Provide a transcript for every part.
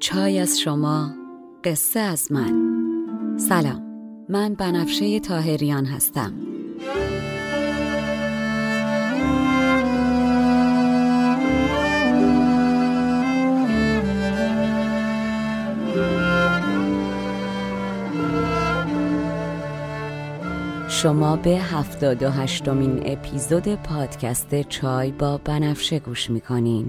چای از شما قصه از من. سلام من بنفشه تاهریان هستم. شما به هفتاد و هشتمین اپیزود پادکست چای با بنفشه گوش می‌کنین.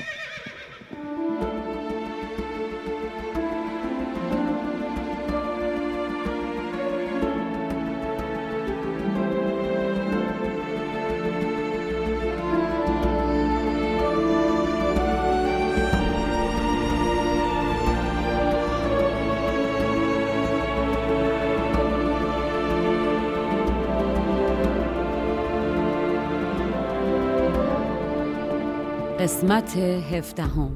قسمت هفدهم.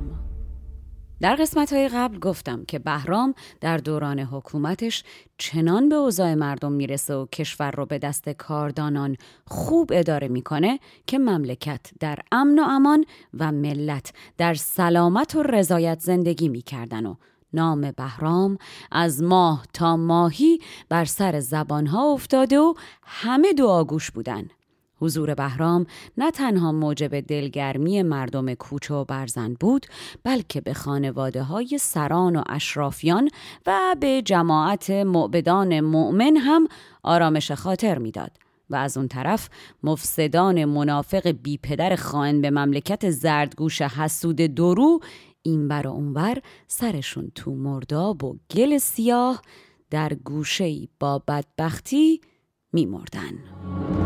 در قسمت های قبل گفتم که بهرام در دوران حکومتش چنان به اوضاع مردم می‌رسه و کشور رو به دست کاردانان خوب اداره می‌کنه که مملکت در امن و امان و ملت در سلامت و رضایت زندگی می‌کردن و نام بهرام از ماه تا ماهی بر سر زبانها افتاده و همه دعاگوش بودن. حضور بهرام نه تنها موجب دلگرمی مردم کوچه و برزن بود بلکه به خانواده های سران و اشرافیان و به جماعت معبدان مؤمن هم آرامش خاطر می‌داد و از اون طرف مفسدان منافق بی پدر خائن به مملکت زردگوش حسود درو این بر و اونور سرشون تو مرداب و گل سیاه در گوشه با بدبختی میمردن.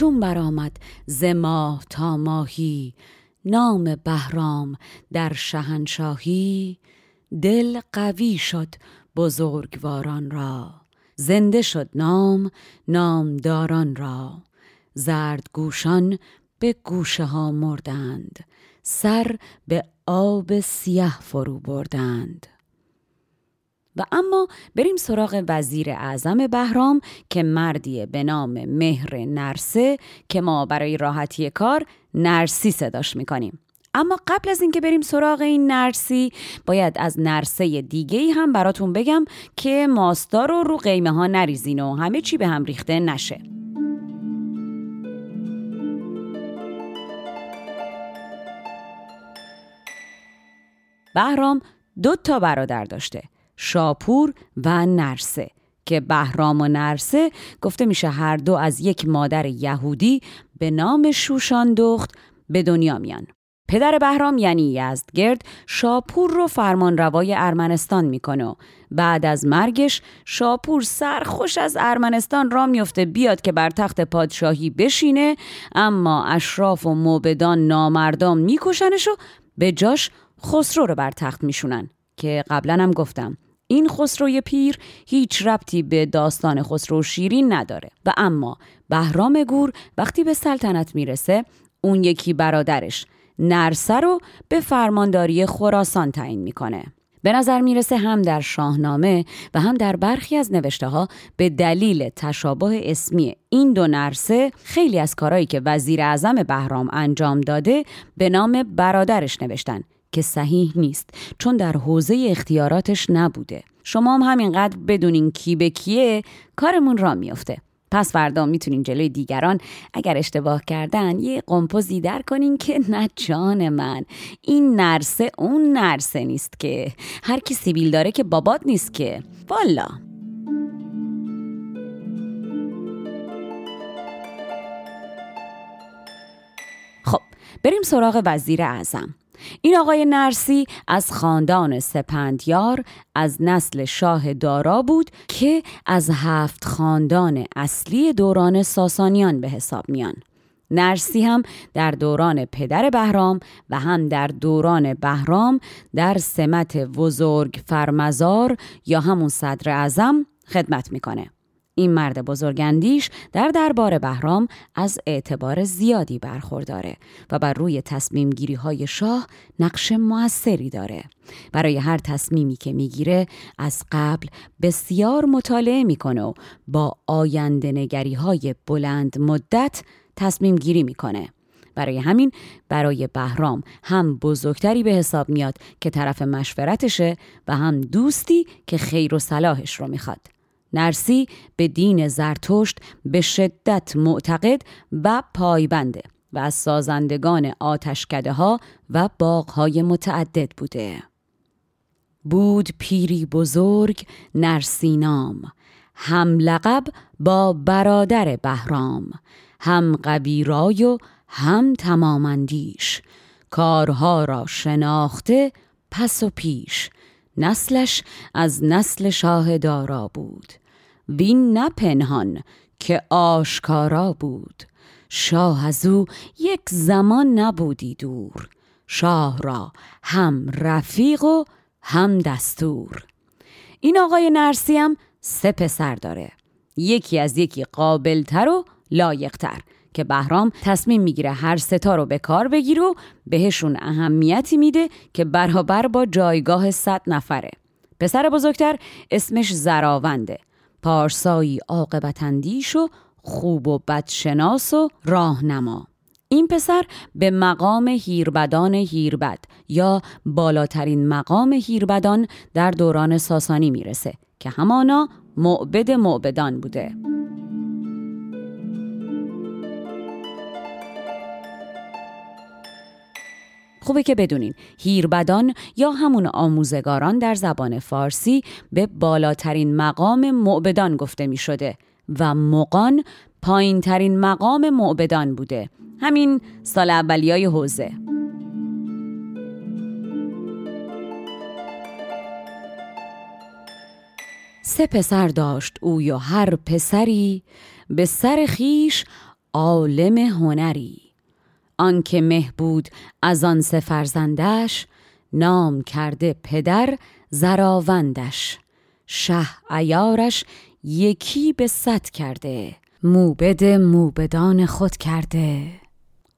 چون برآمد ز ماه تا ماهی نام بهرام در شهنشاهی دل قوی شد بزرگواران را زنده شد نام نامداران را زرد گوشان به گوشه ها مردند سر به آب سیه فرو بردند. و اما بریم سراغ وزیر اعظم بهرام که مردیه به نام مهر نرسه که ما برای راحتی کار نرسی صداش می‌کنیم. اما قبل از اینکه بریم سراغ این نرسی باید از نرسه دیگه ای هم براتون بگم که ماستا رو رو قیمه ها نریزین و همه چی به هم ریخته نشه. بهرام دو تا برادر داشته. شاپور و نرسه که بهرام و نرسه گفته میشه هر دو از یک مادر یهودی به نام شوشان دخت به دنیا میان. پدر بهرام یعنی یزدگرد شاپور رو فرمان روای ارمنستان می‌کنه بعد از مرگش شاپور سرخوش از ارمنستان را میفته بیاد که بر تخت پادشاهی بشینه اما اشراف و موبدان نامردام میکشنش و به جاش خسرو رو بر تخت میشونن که قبلا هم گفتم. این خسروی پیر هیچ ربطی به داستان خسرو شیرین نداره. و اما بهرام گور وقتی به سلطنت می‌رسه اون یکی برادرش نرسه رو به فرمانداری خراسان تعیین می‌کنه. به نظر می‌رسه هم در شاهنامه و هم در برخی از نوشته ها به دلیل تشابه اسمی این دو نرسه خیلی از کارهایی که وزیر اعظم بهرام انجام داده به نام برادرش نوشتن. که صحیح نیست چون در حوزه اختیاراتش نبوده. شما هم همینقدر بدونین کی به کیه کارمون را میفته پس فردا می‌تونین جلوی دیگران اگر اشتباه کردن یه قمپوزی در کنین که نه جان من این نرسه اون نرسه نیست که. هر کی سیبیل داره که بابات نیست که. والا. خب بریم سراغ وزیر اعظم. این آقای نرسی از خاندان سپندیار از نسل شاه دارا بود که از هفت خاندان اصلی دوران ساسانیان به حساب میان. نرسی هم در دوران پدر بهرام و هم در دوران بهرام در سمت بزرگ فرمزار یا همون صدر اعظم خدمت می‌کنه. این مرد بزرگندیش در دربار بهرام از اعتبار زیادی برخورداره و بر روی تصمیم گیری های شاه نقش موثری داره. برای هر تصمیمی که می‌گیره از قبل بسیار مطالعه می‌کنه و با آینده نگری های بلند مدت تصمیم گیری می‌کنه. برای همین برای بهرام هم بزرگتری به حساب میاد که طرف مشورتشه و هم دوستی که خیر و صلاحش رو می‌خواد. نرسی به دین زرتشت به شدت معتقد و پایبنده و از سازندگان آتشکده ها و باغهای متعدد بوده. بود پیری بزرگ نرسینام هم لقب با برادر بهرام هم قبیرای و هم تمامندیش کارها را شناخته پس و پیش نسلش از نسل شاه دارا بود. وین نپنهان که آشکارا بود. شاه از او یک زمان نبودی دور. شاه را هم رفیق و هم دستور. این آقای نرسی هم سه پسر داره. یکی از یکی قابلتر و لایقتر. که بهرام تصمیم می‌گیره هر ستا رو به کار بگیره و بهشون اهمیتی میده که برابر با جایگاه صد نفره. پسر بزرگتر اسمش زراونده. پارسایی عاقبت اندیش و خوب و بدشناس و راهنما. این پسر به مقام هیربدان هیربد یا بالاترین مقام هیربدان در دوران ساسانی می‌رسه که همانا معبد معبدان بوده. خوبه که بدونین. هیربدان یا همون آموزگاران در زبان فارسی به بالاترین مقام معبدان گفته می شده و مقان پایین ترین مقام معبدان بوده. همین سال اولیای حوزه. سه پسر داشت او یا هر پسری به سر خیش عالم هنری. آنکه مه بود از آن سه فرزندش نام کرده پدر زراوندش. شه ایارش یکی به صد کرده موبد موبدان خود کرده.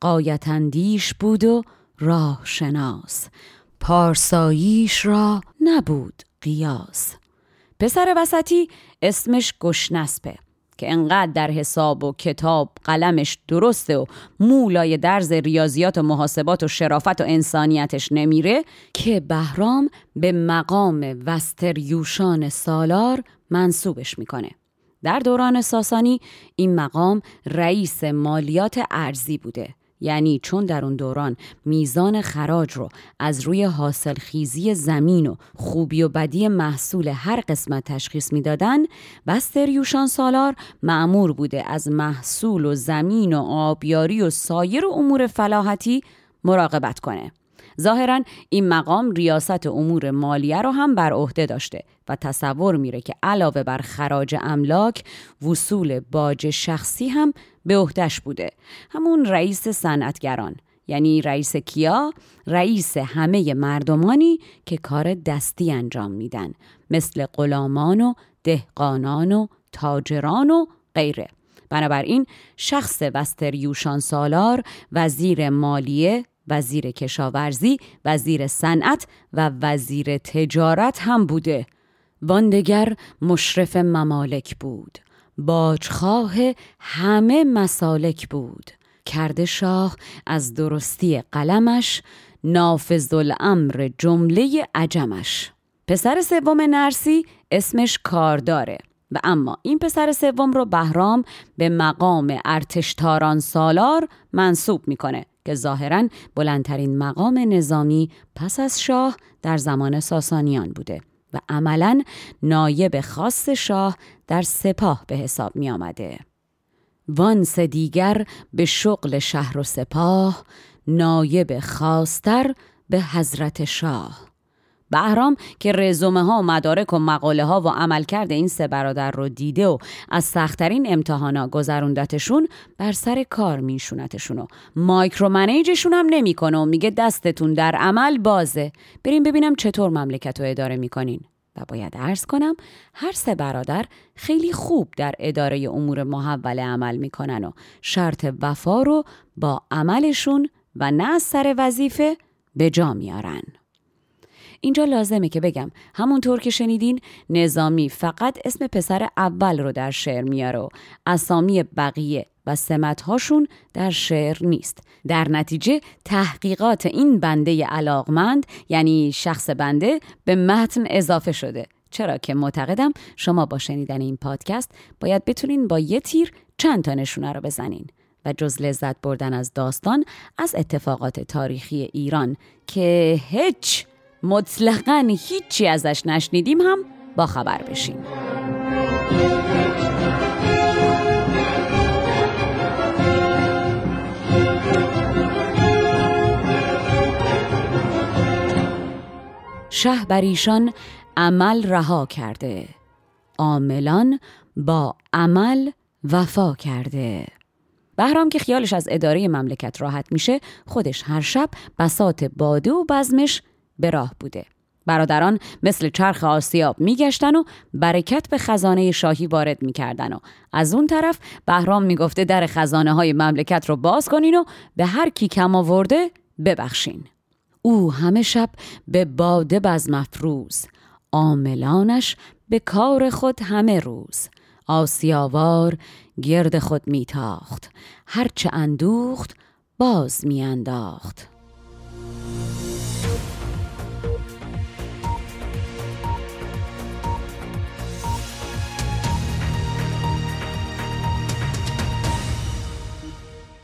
قایتندیش بود و راه شناس پارساییش را نبود قیاس. پسر وسطی اسمش گشنسبه. که انقدر در حساب و کتاب قلمش درسته و مولای درز ریاضیات و محاسبات و شرافت و انسانیتش نمیره که بهرام به مقام وستریوشان سالار منصوبش می‌کنه. در دوران ساسانی این مقام رئیس مالیات ارزی بوده. یعنی چون در اون دوران میزان خراج رو از روی حاصل خیزی زمین و خوبی و بدی محصول هر قسمت تشخیص می‌دادن بستریوشان سالار معمور بوده از محصول و زمین و آبیاری و سایر امور فلاحتی مراقبت کنه. ظاهرا این مقام ریاست امور مالیه رو هم بر عهده داشته و تصور میره که علاوه بر خراج املاک وصول باج شخصی هم به عهدهش بوده همون رئیس صنعتگران یعنی رئیس کیا رئیس همه مردمانی که کار دستی انجام میدن مثل غلامان و دهقانان و تاجران و غیره بنابراین شخص وستریوشان سالار وزیر مالیه وزیر کشاورزی، وزیر صنعت و وزیر تجارت هم بوده. واندگر مشرف ممالک بود. باجخواه همه مسالک بود. کرده شاه از درستی قلمش نافذ الامر جمله عجمش. پسر سوم نرسی اسمش کارداره و اما این پسر سوم رو بهرام به مقام ارتشتاران سالار منصوب می‌کنه که ظاهرا بلندترین مقام نظامی پس از شاه در زمان ساسانیان بوده و عملا نایب خاص شاه در سپاه به حساب می آمده. وانس دیگر به شغل شهر و سپاه نایب خاصتر به حضرت شاه بهرام که رزومه ها و مدارک و مقاله ها و عملکرد این سه برادر رو دیده و از سختترین امتحانا گذروندتشون بر سر کار میشونتشون و مایکرو منیجشون هم نمی‌کنه و میگه دستتون در عمل بازه بریم ببینم چطور مملکت رو اداره می‌کنین و باید عرض کنم هر سه برادر خیلی خوب در اداره امور محول عمل می‌کنن و شرط وفا رو با عملشون و نه سر وظیفه به جا میارن. اینجا لازمه که بگم همونطور که شنیدین نظامی فقط اسم پسر اول رو در شعر میاره و اسامی بقیه و سمتهاشون در شعر نیست. در نتیجه تحقیقات این بنده علاقمند یعنی شخص بنده به متن اضافه شده. چرا که معتقدم شما با شنیدن این پادکست باید بتونین با یه تیر چند تا نشونه رو بزنین و جز لذت بردن از داستان از اتفاقات تاریخی ایران که هیچ مطلقا هیچی ازش نشنیدیم هم با خبر بشیم. شه بر ایشان عمل رها کرده. عاملان با عمل وفا کرده. بهرام که خیالش از اداره مملکت راحت میشه خودش هر شب بسات باده و بزمش به راه بوده. برادران مثل چرخ آسیاب میگشتن و برکت به خزانه شاهی وارد می‌کردن و از اون طرف بهرام می‌گفته در خزانه های مملکت رو باز کنین و به هر کی کم آورده ببخشین. او همه شب به باده بز مفروز عاملانش به کار خود همه روز. آسیاوار گرد خود میتاخت هرچه اندوخت باز میانداخت.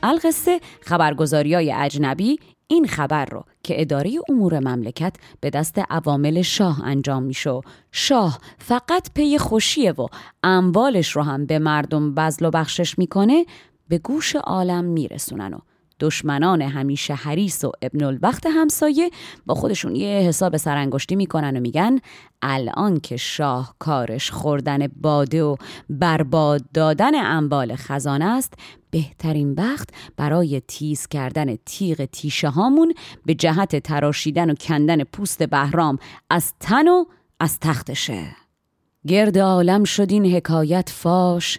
القصه خبرگزاری های اجنبی این خبر رو که اداره امور مملکت به دست عوامل شاه انجام میشه. شاه فقط پی خوشیه و اموالش رو هم به مردم بزل و بخشش می‌کنه به گوش عالم میرسونن و دشمنان همیشه حریس و ابن الوقت همسایه با خودشون یه حساب سرانگشتی می‌کنن و میگن الان که شاه کارش خوردن باده و برباد دادن انبال خزانه است بهترین وقت برای تیز کردن تیغ تیشه هامون به جهت تراشیدن و کندن پوست بهرام از تن و از تختشه گرد عالم شد این حکایت فاش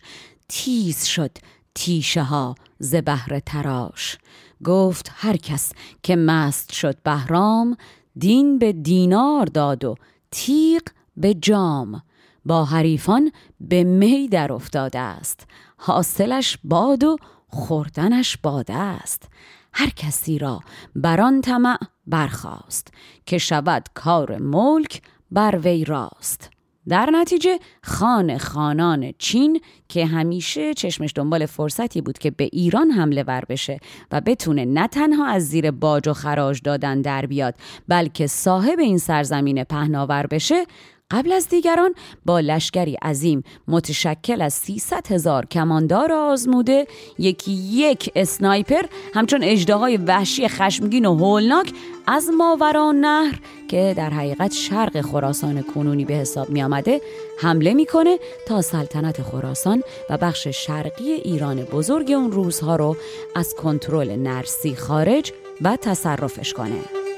تیز شد تیشه ها. ز بهر تراش. گفت هر کس که مست شد بهرام دین به دینار داد و تیغ به جام. با حریفان به می در افتاده است. حاصلش باد و خوردنش باده است. هر کسی را بران طمع برخاست که شود کار ملک بر وی راست. در نتیجه خان خانان چین که همیشه چشمش دنبال فرصتی بود که به ایران حمله ور بشه و بتونه نه تنها از زیر باج و خراج دادن در بیاد بلکه صاحب این سرزمین پهناور بشه قبل از دیگران با لشکری عظیم متشکل از 300 هزار کماندار آزموده یکی یک اسنایپر همچون اجدهای وحشی خشمگین و هولناک از ماورا نهر که در حقیقت شرق خراسان کنونی به حساب می آمده حمله می‌کنه تا سلطنت خراسان و بخش شرقی ایران بزرگ اون روزها رو از کنترل نرسی خارج و تصرفش کنه.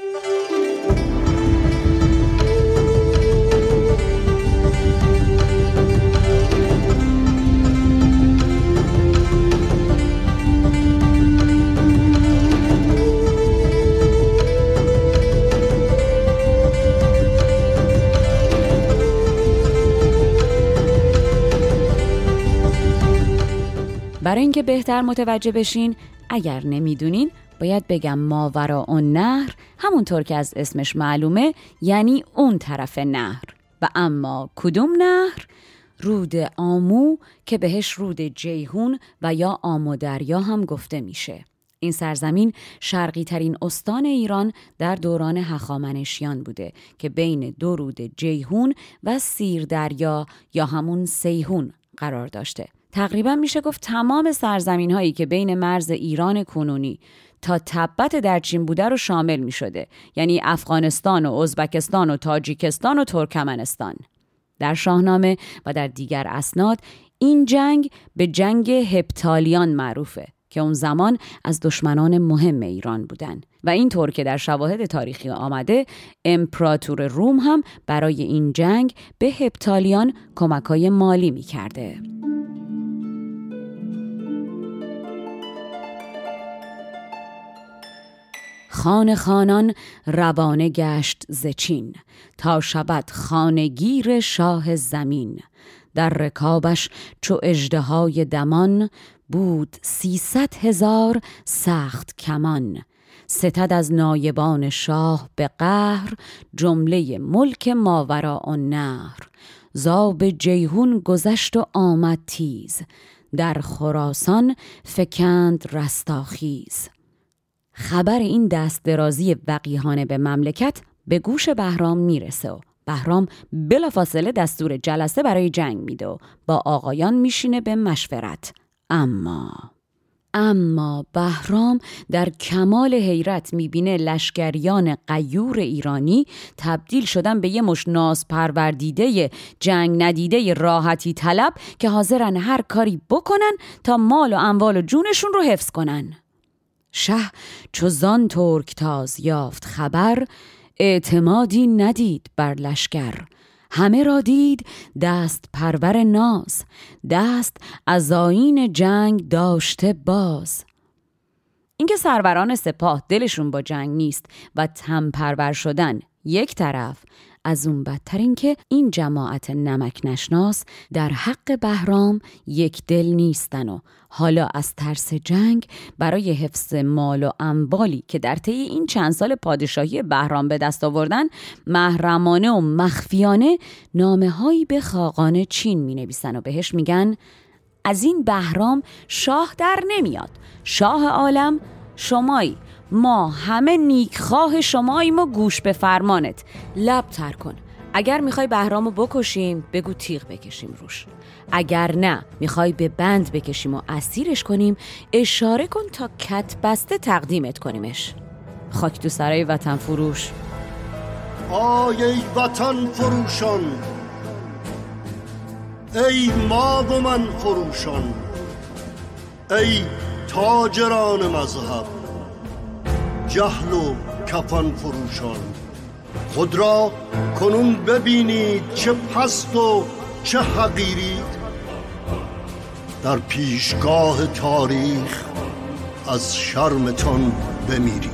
برای اینکه بهتر متوجه بشین اگر نمی‌دونین باید بگم ماورا اون نهر همونطور که از اسمش معلومه یعنی اون طرف نهر. و اما کدوم نهر؟ رود آمو که بهش رود جیهون و یا آمو دریا هم گفته میشه. این سرزمین شرقی ترین استان ایران در دوران هخامنشیان بوده که بین دو رود جیهون و سیر دریا یا همون سیهون قرار داشته. تقریبا میشه گفت تمام سرزمین هایی که بین مرز ایران کنونی تا تبت در چین بوده رو شامل می شده یعنی افغانستان و ازبکستان و تاجیکستان و ترکمنستان. در شاهنامه و در دیگر اسناد این جنگ به جنگ هپتالیان معروفه که اون زمان از دشمنان مهم ایران بودن. و اینطور که در شواهد تاریخی آمده امپراتور روم هم برای این جنگ به هپتالیان کمکای مالی می کرده. خان خانان روانه گشت زچین تا شبد خانگیر شاه زمین. در رکابش چو اجده دمان بود سیصد هزار سخت کمان. ستد از نایبان شاه به قهر جمله ملک ماورا و نهر. زاب جیهون گذشت و آمد تیز در خراسان فکند رستاخیز. خبر این دست درازی وقیهانه به مملکت به گوش بهرام می‌رسه و بهرام بلافاصله دستور جلسه برای جنگ میده و با آقایان میشینه به مشورت. اما اما بهرام در کمال حیرت می‌بینه لشکریان قیور ایرانی تبدیل شدن به یه مش ناز پروردیده جنگ ندیده راحتی طلب که حاضرن هر کاری بکنن تا مال و اموال و جونشون رو حفظ کنن. شه چو زان ترک تاز یافت خبر اعتمادی ندید بر لشکر. همه را دید دست پرور ناز دست از آین جنگ داشته باز. اینکه سروران سپاه دلشون با جنگ نیست و تم پرور شدن یک طرف از اون بدتر اینکه این جماعت نمک نشناس در حق بهرام یک دل نیستن و حالا از ترس جنگ برای حفظ مال و اموالی که در طی این چند سال پادشاهی بهرام به دست آوردن محرمانه و مخفیانه نامه هایی به خاقان چین می نویسن و بهش میگن از این بهرام شاه در نمیاد. شاه عالم شمایی. ما همه نیکخواه شماییم و گوش به فرمانت. لب تر کن. اگر می‌خوای بهرامو بکشیم بگو تیغ بکشیم روش. اگر نه می‌خوای به بند بکشیم و اسیرش کنیم اشاره کن تا کت بسته تقدیمت کنیمش. خاک تو سرای وطن فروش. آی وطن فروشان. ای ما و من فروشان. ای تاجران مذهب. جهل و کفن فروشان خود را کنون ببینید چه پست و چه حقیرید. در پیشگاه تاریخ از شرمتان بمیرید.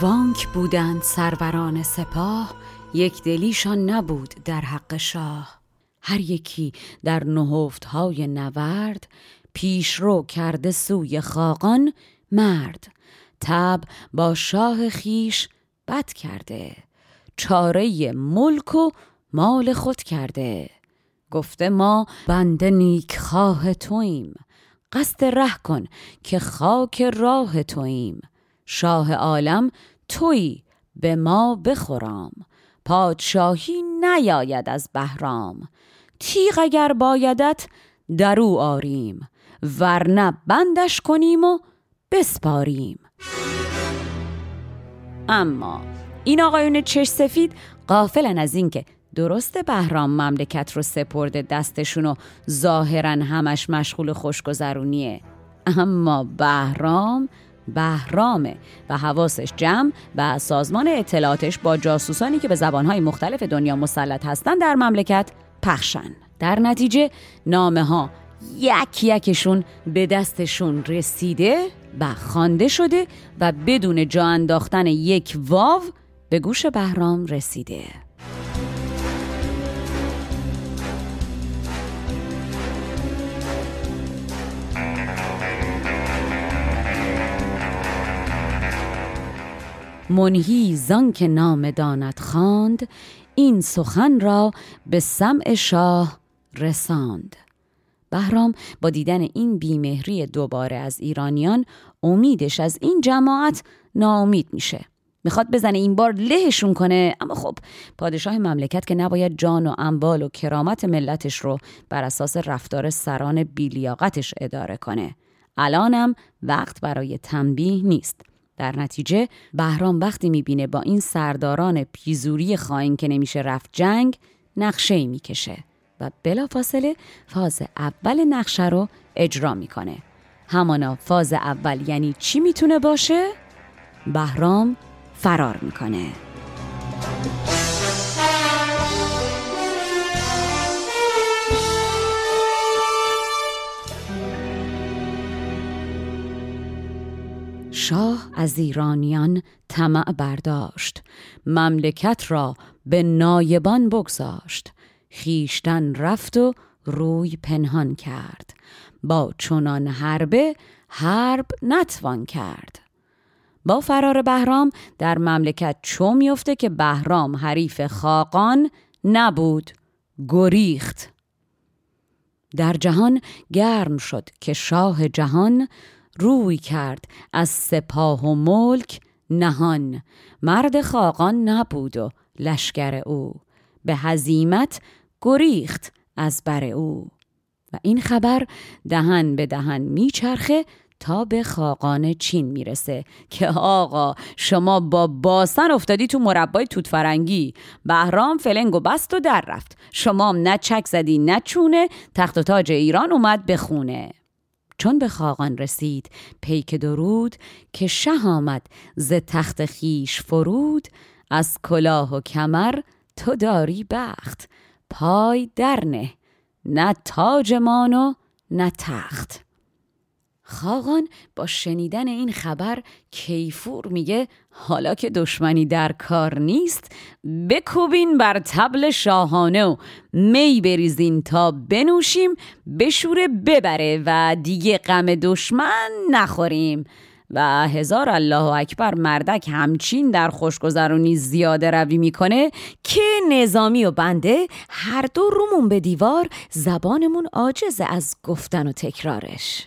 وانک بودند سروران سپاه یک دلیشان نبود در حق شاه. هر یکی در نهفت های نورد پیشرو کرده سوی خاقان مرد. تب با شاه خیش بد کرده. چاره ملک و مال خود کرده. گفته ما بنده نیک خواه تویم. قصد ره کن که خاک راه تویم. شاه عالم توی به ما بخورام. پادشاهی نیاید از بهرام. تیغ اگر بایدت درو آریم ورنه بندش کنیم و بسپاریم. اما این آقایون چش سفید قافلن از اینکه درست بهرام مملکت رو سپرده دستشون و ظاهرا همش مشغول خوشگذرونیه. اما بهرام بهرامه و حواسش جمع و سازمان اطلاعاتش با جاسوسانی که به زبانهای مختلف دنیا مسلط هستن در مملکت پخشن. در نتیجه نامه ها یک یکشون به دستشون رسیده و خوانده شده و بدون جا انداختن یک واو به گوش بهرام رسیده. منهی زان که نام داند خواند این سخن را به سمع شاه رساند. بهرام با دیدن این بیمهری دوباره از ایرانیان امیدش از این جماعت ناامید میشه. می‌خواد بزنه این بار لهشون کنه. اما خب پادشاه مملکت که نباید جان و اموال و کرامت ملتش رو بر اساس رفتار سران بیلیاقتش اداره کنه. الانم وقت برای تنبیه نیست. در نتیجه بهرام وقتی می‌بینه با این سرداران پیزوری خواهین که نمیشه رفت جنگ نقشه ای می‌کشه و بلافاصله فاز اول نقشه رو اجرا می‌کنه همانا فاز اول یعنی چی می‌تونه باشه؟ بهرام فرار می‌کنه شاه از ایرانیان طمع برداشت. مملکت را به نایبان بگذاشت. خیشتن رفت و روی پنهان کرد. با چنان حربه حرب نتوان کرد. با فرار بهرام در مملکت چو میفته که بهرام حریف خاقان نبود گریخت. در جهان گرم شد که شاه جهان روی کرد از سپاه و ملک نهان. مرد خاقان نبود و لشکر او. به هزیمت گریخت از بر او. و این خبر دهن به دهن میچرخه تا به خاقان چین می‌رسه که آقا شما با باسن افتادی تو مربای توت فرنگی بهرام فلنگ و بست و در رفت. شما نه چک زدی نه چونه. تخت و تاج ایران اومد به خونه. چون به خاقان رسید پیک درود که شه آمد ز تخت خیش فرود از کلاه و کمر تو داری بخت پای درنه نه تاجمان و نه تخت. خاقان با شنیدن این خبر کیفور میگه حالا که دشمنی در کار نیست بکوبین بر تبل شاهانه و می بریزین تا بنوشیم بشوره ببره و دیگه غم دشمن نخوریم. و هزار الله اکبر مردک همچین در خوشگذرونی زیاده روی می‌کنه که نظامی و بنده هر دو رومون به دیوار زبانمون عاجز از گفتن و تکرارش.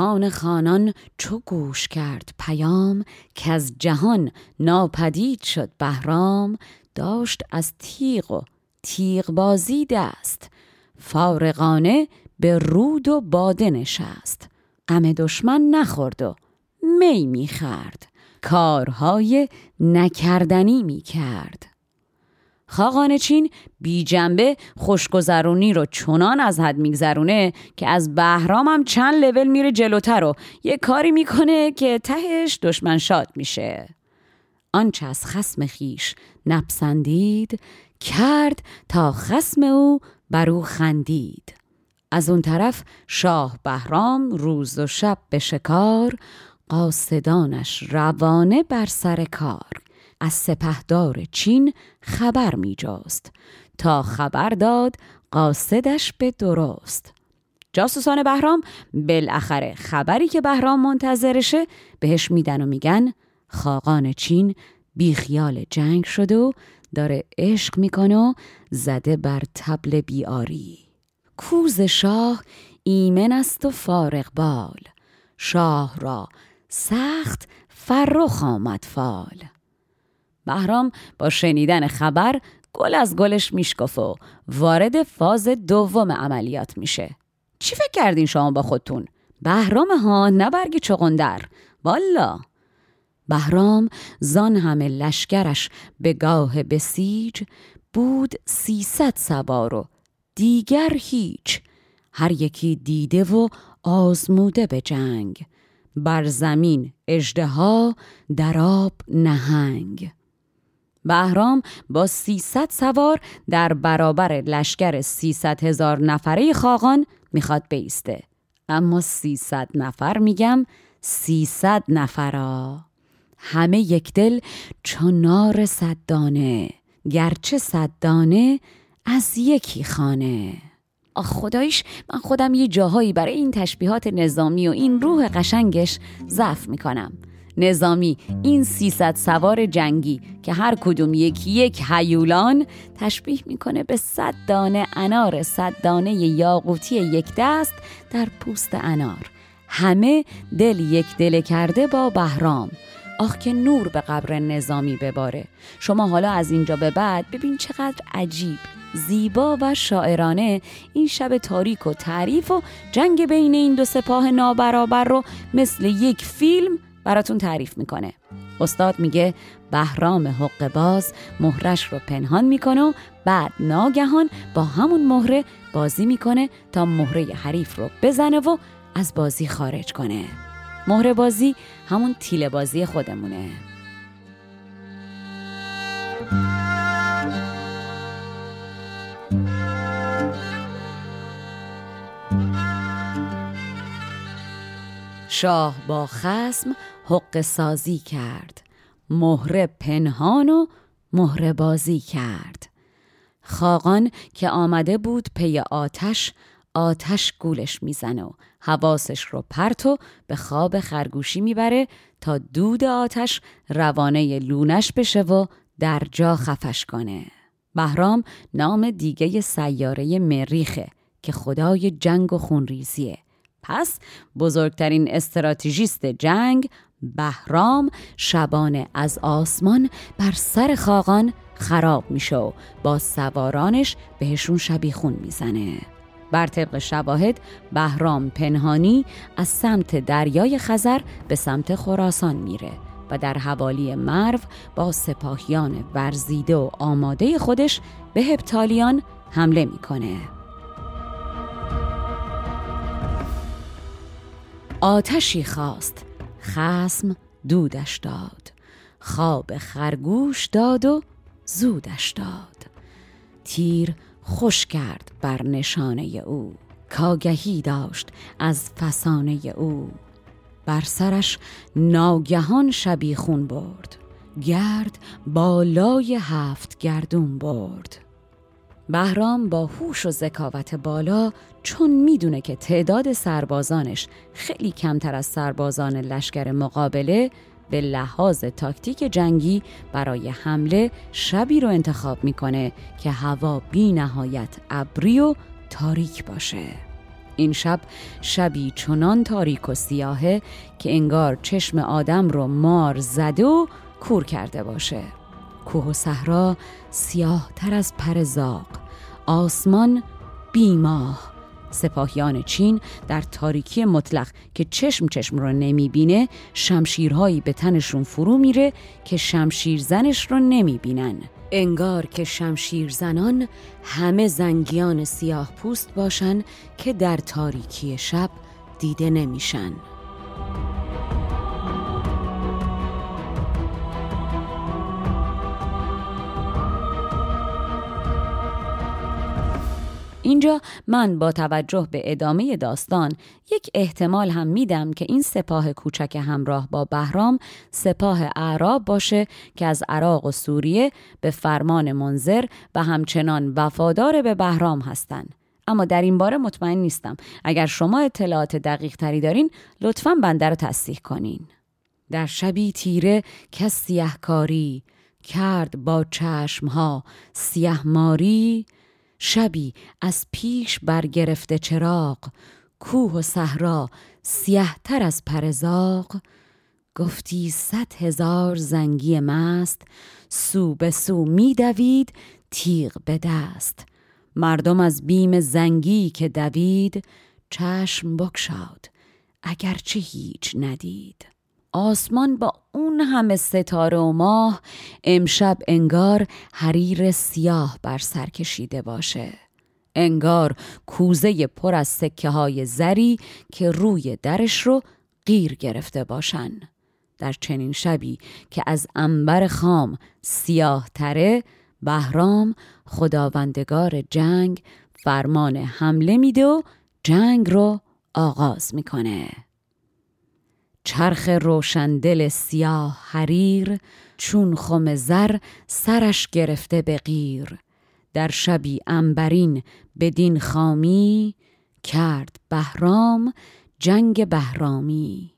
خان خانان چو گوش کرد پیام که از جهان ناپدید شد بهرام. داشت از تیغ و تیغ بازی دست فارقانه به رود و باده نشست. غم دشمن نخورد و می می‌خرد کارهای نکردنی می‌کرد. خاقان چین بی جنبه خوشگذرونی رو چنان از حد میگذرونه که از بهرام هم چند لول میره جلوتر و یه کاری می‌کنه که تهش دشمن شاد میشه. آنچه از خسم خیش نپسندید کرد تا خسم او بر او خندید. از اون طرف شاه بهرام روز و شب به شکار قاصدانش روانه بر سر کار. از سپهدار چین خبر میجاست. تا خبر داد قاصدش به درست. جاسوسان بهرام بالاخره خبری که بهرام منتظرشه بهش میدن و میگن خاقان چین بیخیال جنگ شده و داره عشق می‌کنه و زده بر تبل بیاری. کوز شاه ایمن است و فارغ بال. شاه را سخت فرخ آمد فال. بهرام با شنیدن خبر گل از گلش میشکف و وارد فاز دوم عملیات میشه. چی فکر کردین شما با خودتون؟ بهرام ها نبرگی چغندر. والا. بهرام زان همه لشکرش به گاه بسیج بود سیصد سوار و دیگر هیچ. هر یکی دیده و آزموده به جنگ. بر زمین اژدها در آب نهنگ. بهرام با سیصد سوار در برابر لشکر سیصد هزار نفره خاقان می‌خواد بیسته. اما سیصد نفر میگم سیصد نفرا. همه یک دل چنار صدانه گرچه صدانه از یکی خانه. آخ خدایش من خودم یه جاهایی برای این تشبیهات نظامی و این روح قشنگش ضعف می‌کنم. نظامی این 300 سوار جنگی که هر کدوم یکی یک هیولان تشبیه می‌کنه به صد دانه انار صد دانه یاقوتی یک دست در پوست انار. همه دل یک دل کرده با بهرام. آخ که نور به قبر نظامی بباره. شما حالا از اینجا به بعد ببین چقدر عجیب زیبا و شاعرانه این شب تاریک و تعریف و جنگ بین این دو سپاه نابرابر رو مثل یک فیلم براتون تعریف می‌کنه. استاد میگه بهرام حق باز مهرش رو پنهان می‌کنه و بعد ناگهان با همون مهره بازی می‌کنه تا مهره حریف رو بزنه و از بازی خارج کنه. مهره بازی همون تیله بازی خودمونه. شاه با خسم حق سازی کرد. مهره پنهان و مهره بازی کرد. خاقان که آمده بود پی آتش آتش گولش می‌زنه و حواسش رو پرت و به خواب خرگوشی می‌بره تا دود آتش روانه لونش بشه و در جا خفش کنه. بهرام نام دیگه سیاره مریخه که خدای جنگ و خونریزیه. پس بزرگترین استراتژیست جنگ بهرام شبانه از آسمان بر سر خاقان خراب میشه و با سوارانش بهشون شبیخون می‌زنه. بر طبق شواهد بهرام پنهانی از سمت دریای خزر به سمت خراسان میره و در حوالی مرو با سپاهیان ورزیده و آماده خودش به هپتالیان حمله می‌کنه. آتشی خواست. خسم دودش داد. خواب خرگوش داد و زودش داد. تیر خوش کرد بر نشانه او. کاگهی داشت از فسانه او. بر سرش ناگهان شبیخون برد. گرد بالای هفت گردون برد. بهرام با هوش و ذکاوت بالا چون می‌دونه که تعداد سربازانش خیلی کمتر از سربازان لشکر مقابله به لحاظ تاکتیک جنگی برای حمله شبی رو انتخاب می‌کنه که هوا بی نهایت ابری و تاریک باشه. این شب شبی چنان تاریک و سیاهه که انگار چشم آدم رو مار زده و کور کرده باشه. کوه و صحرا سیاه تر از پر زاق آسمان بیماه. سپاهیان چین در تاریکی مطلق که چشم چشم رو نمی‌بینه شمشیرهایی به تنشون فرو میره که شمشیر زنش رو نمی‌بینن. انگار که شمشیر زنان همه زنگیان سیاه پوست باشن که در تاریکی شب دیده نمیشن. اینجا من با توجه به ادامه داستان یک احتمال هم میدم که این سپاه کوچک همراه با بهرام سپاه اعراب باشه که از عراق و سوریه به فرمان منظر و همچنان وفادار به بهرام هستند. اما در این باره مطمئن نیستم. اگر شما اطلاعات دقیق تری دارین لطفا بنده رو تصدیح کنین. در شبی تیره که سیهکاری کرد با چشمها سیه ماری شبی از پیش برگرفته چراغ کوه و صحرا سیه تر از پرزاق گفتی صد هزار زنگی مست سو به سو میدوید تیغ به دست. مردم از بیم زنگی که دوید چشم بکشاد اگرچه هیچ ندید. آسمان با اون همه ستاره و ماه امشب انگار حریر سیاه بر سر کشیده باشه. انگار کوزه پر از سکه های زری که روی درش رو غیر گرفته باشن. در چنین شبی که از انبر خام سیاه تره بهرام خداوندگار جنگ فرمان حمله میده و جنگ رو آغاز می‌کنه. چرخ روشندل سیاه حریر چون خم زر سرش گرفته به غیر در شبی انبرین بدین خامی کرد بهرام جنگ بهرامی.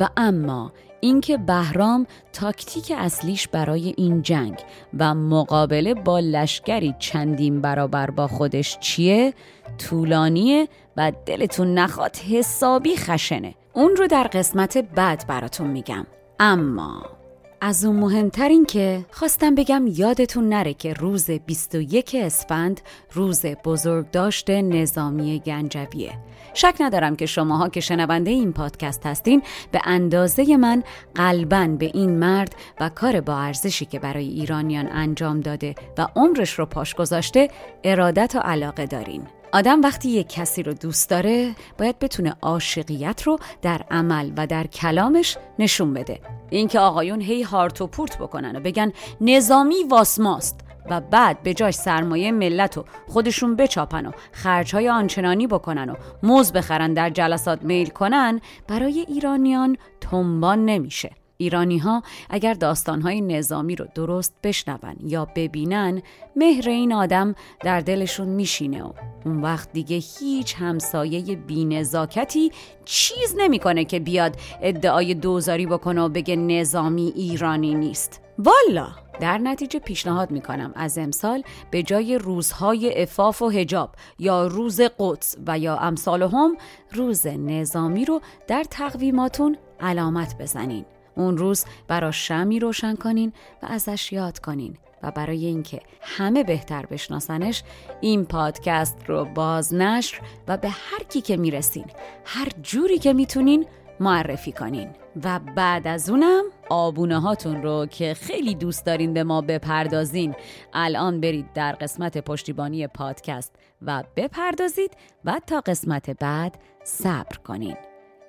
و اما اینکه بهرام تاکتیک اصلیش برای این جنگ و مقابله با لشکری چندین برابر با خودش چیه؟ طولانیه و دلتون نخواد حسابی خشنه. اون رو در قسمت بعد براتون میگم. اما از اون مهمتر این که خواستم بگم یادتون نره که روز 21 اسفند روز بزرگداشت نظامی گنجویه. شک ندارم که شماها که شنونده این پادکست هستین به اندازه من قلبا به این مرد و کار با ارزشی که برای ایرانیان انجام داده و عمرش رو پاش گذاشته ارادت و علاقه دارین. آدم وقتی یک کسی رو دوست داره باید بتونه عاشقیت رو در عمل و در کلامش نشون بده. اینکه آقایون هی هارت و پورت بکنن و بگن نظامی واسماست و بعد به جاش سرمایه ملت و خودشون بچاپن و خرجهای آنچنانی بکنن و موز بخرن در جلسات میل کنن برای ایرانیان تنبان نمیشه. ایرانی ها اگر های نظامی رو درست بشنون یا ببینن مهر این آدم در دلشون میشینه و اون وقت دیگه هیچ همسایه بینزاکتی چیز نمی‌کنه که بیاد ادعای دوزاری بکنه و بگه نظامی ایرانی نیست. والا! در نتیجه پیشنهاد می‌کنم از امسال به جای روزهای افاف و هجاب یا روز قدس و یا امثال هم روز نظامی رو در تقویماتون علامت بزنین. اون روز برا شمی روشن کنین و ازش یاد کنین و برای اینکه همه بهتر بشناسنش این پادکست رو بازنشر و به هر کی که می‌رسین هر جوری که می‌تونین معرفی کنین. و بعد از اونم آبونه هاتون رو که خیلی دوست دارین به ما بپردازین الان برید در قسمت پشتیبانی پادکست و بپردازید و تا قسمت بعد صبر کنین.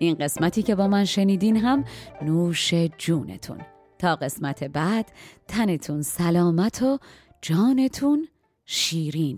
این قسمتی که با من شنیدین هم نوش جونتون. تا قسمت بعد تنتون سلامت و جانتون شیرین.